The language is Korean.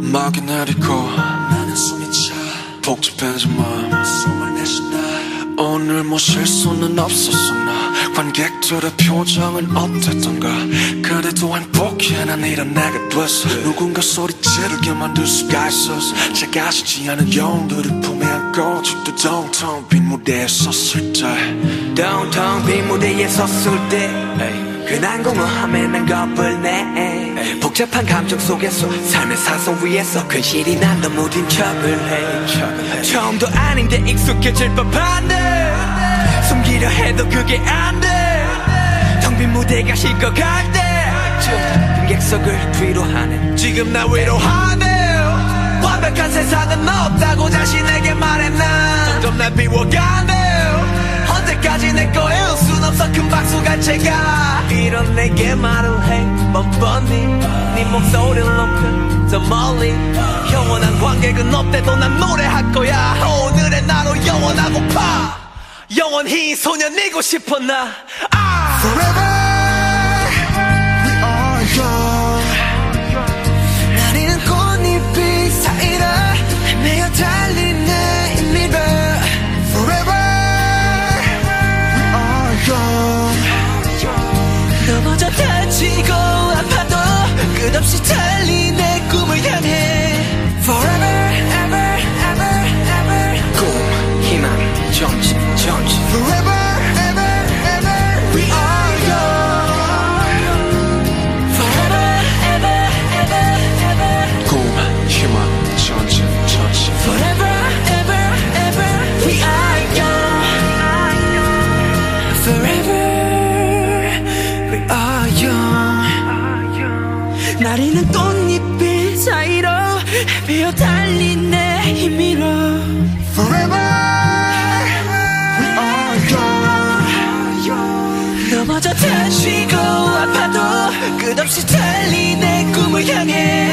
음악이 내리고 나는 숨이 차. 복잡해진 마음. 숨을 내쉰다. 오늘 뭐 실수는 없었었나 관객들의 표정은 어땠던가. 그래도 행복해 난 이런 내가 됐어. 누군가 소리 지르게 만들 수가 있었어 작아지지 않은 영웅들을 품에 안고 죽도 downtown 빈 무대에 섰을 때. Downtown 빈 무대에 섰을 때그 난공허함에 난 겁을 내. 복잡한 감정 속에서 삶의 사선 위에서 근실이 난너 무 딘 척을 해. 처음도 아닌데 익숙해질 법한데 숨기려 해도 그게 안돼 텅 빈 무대가 식어갈 때쯤 객석을 뒤로 하네 지금 나 위로하네. 완벽한 세상은 없다고 자신에게 난 점점 날 비워가네. 언제까지 내 거일 순 없어 큰 박수가 제가. 이런 내게 말을 해 뻔뻔히. 네 목소리를 높여 저 멀리. 영원한 관객은 없대도 난 노래할 거야. 오늘의 나로 영원하고파 영원히 소년이고 싶어 나? 아! Forever we are young. 나리는 꽃잎이 사이로 헤매어 달린 내 힘이다 Forever we are young. 넘어져 다치고 아파도 끝없이 달린 나리는 꽃잎빛 사이로 헤매어 달린 내 힘으로. Forever we are young 넘어져 다치고 아파도 끝없이 달린 내 꿈을 향해